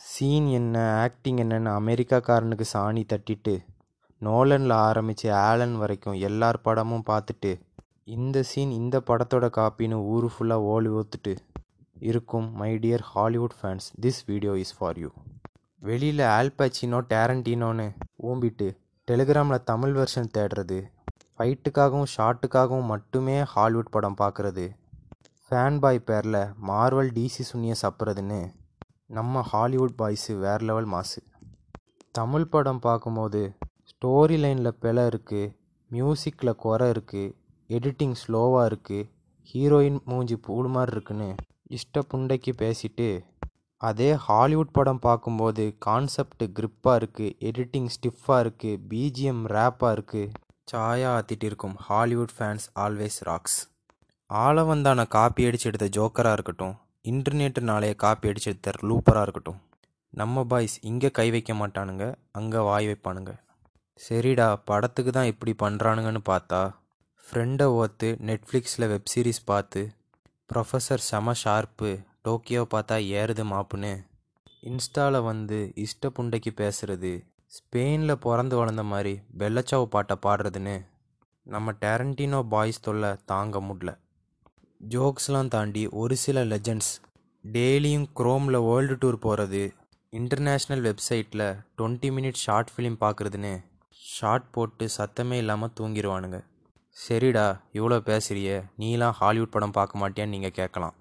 Scene என்ன acting என்னன்னு அமெரிக்காக்காரனுக்கு சாணி தட்டிட்டு நோலனில் ஆரம்பித்து ஆலன் வரைக்கும் எல்லார் படமும் பார்த்துட்டு இந்த சீன் இந்த படத்தோட காப்பின்னு ஊர் ஃபுல்லாக ஓலி ஓத்துட்டு இருக்கும் my dear Hollywood fans this video is for you வெளியில் ஆல்பச்சினோ டேரண்டினோன்னு ஊம்பிட்டு டெலிகிராமில் தமிழ் வெர்ஷன் தேடுறது ஃபைட்டுக்காகவும் ஷாட்டுக்காகவும் மட்டுமே ஹாலிவுட் படம் பார்க்குறது ஃபேன் பாய் பேரில் மார்வல் டிசி சுனியை சப்புறதுன்னு நம்ம ஹாலிவுட் பாய்ஸு வேறு லெவல் மாசு. தமிழ் படம் பார்க்கும்போது ஸ்டோரி லைனில் பிழை இருக்குது மியூசிக்கில் குறை இருக்குது எடிட்டிங் ஸ்லோவாக இருக்குது ஹீரோயின் மூஞ்சி பூடு மாதிரி இருக்குன்னு இஷ்ட புண்டைக்கு பேசிட்டு அதே ஹாலிவுட் படம் பார்க்கும்போது கான்செப்ட் கிரிப்பாக இருக்குது எடிட்டிங் ஸ்டிஃபாக இருக்குது பிஜிஎம் ரேப்பாக இருக்குது சாயா ஆத்திட்டு இருக்கும் ஹாலிவுட் ஃபேன்ஸ் ஆல்வேஸ் ராக்ஸ் ஆளவந்தான காப்பி அடிச்சு எடுத்த ஜோக்கராக இருக்கட்டும் இன்டர்நெட்டு நாளைய காப்பி அடிச்சு எடுத்த லூப்பராக இருக்கட்டும். நம்ம பாய்ஸ் இங்கே கை வைக்க மாட்டானுங்க அங்கே வாய் வைப்பானுங்க. சரிடா படத்துக்கு தான் இப்படி பண்ணுறானுங்கன்னு பார்த்தா ஃப்ரெண்டை ஓத்து நெட்ஃப்ளிக்ஸில் வெப் சீரிஸ் பார்த்து ப்ரொஃபஸர் செம ஷார்ப்பு டோக்கியோ பார்த்தா ஏறுது மாப்புன்னு. இன்ஸ்டாவில் வந்து இஷ்ட புண்டைக்கு பேசுகிறது ஸ்பெயினில் பிறந்து வளர்ந்த மாதிரி பெல்லச்சாவு பாட்டை பாடுறதுன்னு நம்ம டேரண்டினோ பாய்ஸ் தொல்லை தாங்க முடியல. ஜோக்ஸ்லாம் தாண்டி ஒரு சில லெஜண்ட்ஸ் டெய்லியும் குரோமில் வேர்ல்டு டூர் போகிறது இன்டர்நேஷ்னல் வெப்சைட்டில் டுவெண்ட்டி மினிட் ஷார்ட் ஃபிலிம் பார்க்குறதுன்னு ஷார்ட் போட்டு சத்தமே இல்லாமல் தூங்கிடுவானுங்க சரிடா இவ்வளோ பேசுகிறியே நீலாம் ஹாலிவுட் படம் பார்க்க மாட்டியான்னு நீங்கள் கேட்கலாம்.